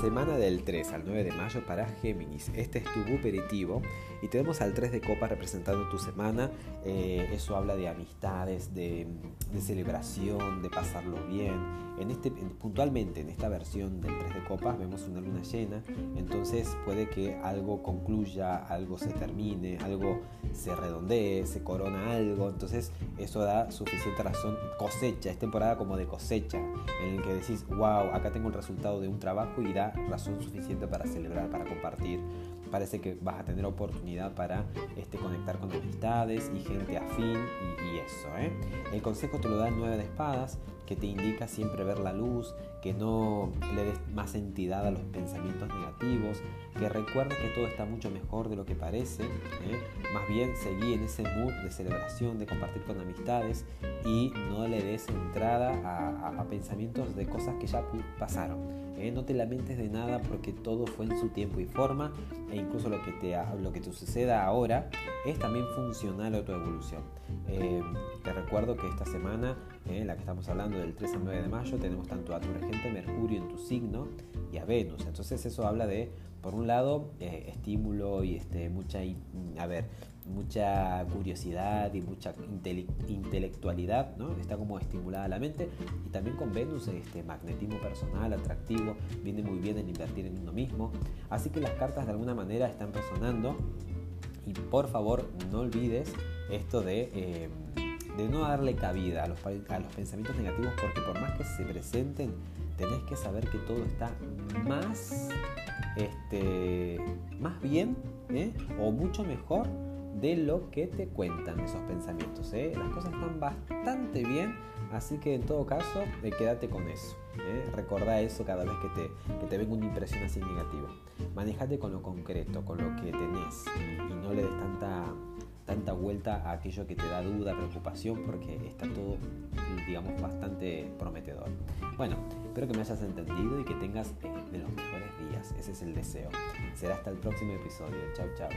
semana del 3 al 9 de mayo para Géminis. Este es tu aperitivo y tenemos al 3 de copas representando tu semana. Eh, eso habla de amistades, de, celebración, de pasarlo bien. En este, puntualmente en esta versión del 3 de copas vemos una luna llena, entonces puede que algo concluya, algo se termine, algo se redondee, se corona algo. Entonces eso da suficiente razón. Cosecha, es temporada como de cosecha, en el que decís, wow, acá tengo el resultado de un trabajo y razón suficiente para celebrar, para compartir. Parece que vas a tener oportunidad para este, conectar con amistades y gente afín y, eso. ¿eh? El consejo te lo da el 9 de espadas, que te indica siempre ver la luz, que no le des más entidad a los pensamientos negativos, que recuerdes que todo está mucho mejor de lo que parece, ¿eh? más bien seguí en ese mood de celebración, de compartir con amistades y no le des entrada a, pensamientos de cosas que ya pasaron. ¿eh? No te lamentes de nada porque todo fue en su tiempo y forma e incluso lo que te, lo que te suceda ahora es también funcional a tu evolución. Eh, recuerdo que esta semana, en la que estamos hablando del 3 al 9 de mayo, tenemos tanto a tu regente Mercurio en tu signo y a Venus. Entonces eso habla de, por un lado, eh, estímulo y este, mucha, a ver, mucha curiosidad y mucha intelectualidad, ¿no? Está como estimulada la mente y también con Venus este magnetismo personal, atractivo, viene muy bien el invertir en uno mismo. Así que las cartas de alguna manera están resonando y por favor no olvides esto de... Eh, de no darle cabida a los, a los pensamientos negativos porque por más que se presenten, tenés que saber que todo está más, este, más bien ¿eh? o mucho mejor de lo que te cuentan esos pensamientos. ¿eh? Las cosas están bastante bien, así que en todo caso, eh, quédate con eso. ¿eh? Recordá eso cada vez que te, que te venga una impresión así negativa. Manejate con lo concreto, con lo que tenés y no le des tanta vuelta a aquello que te da duda, preocupación, porque está todo, digamos, bastante prometedor. Bueno, espero que me hayas entendido y que tengas eh, de los mejores días. Ese es el deseo. Será hasta el próximo episodio. Chao, chao.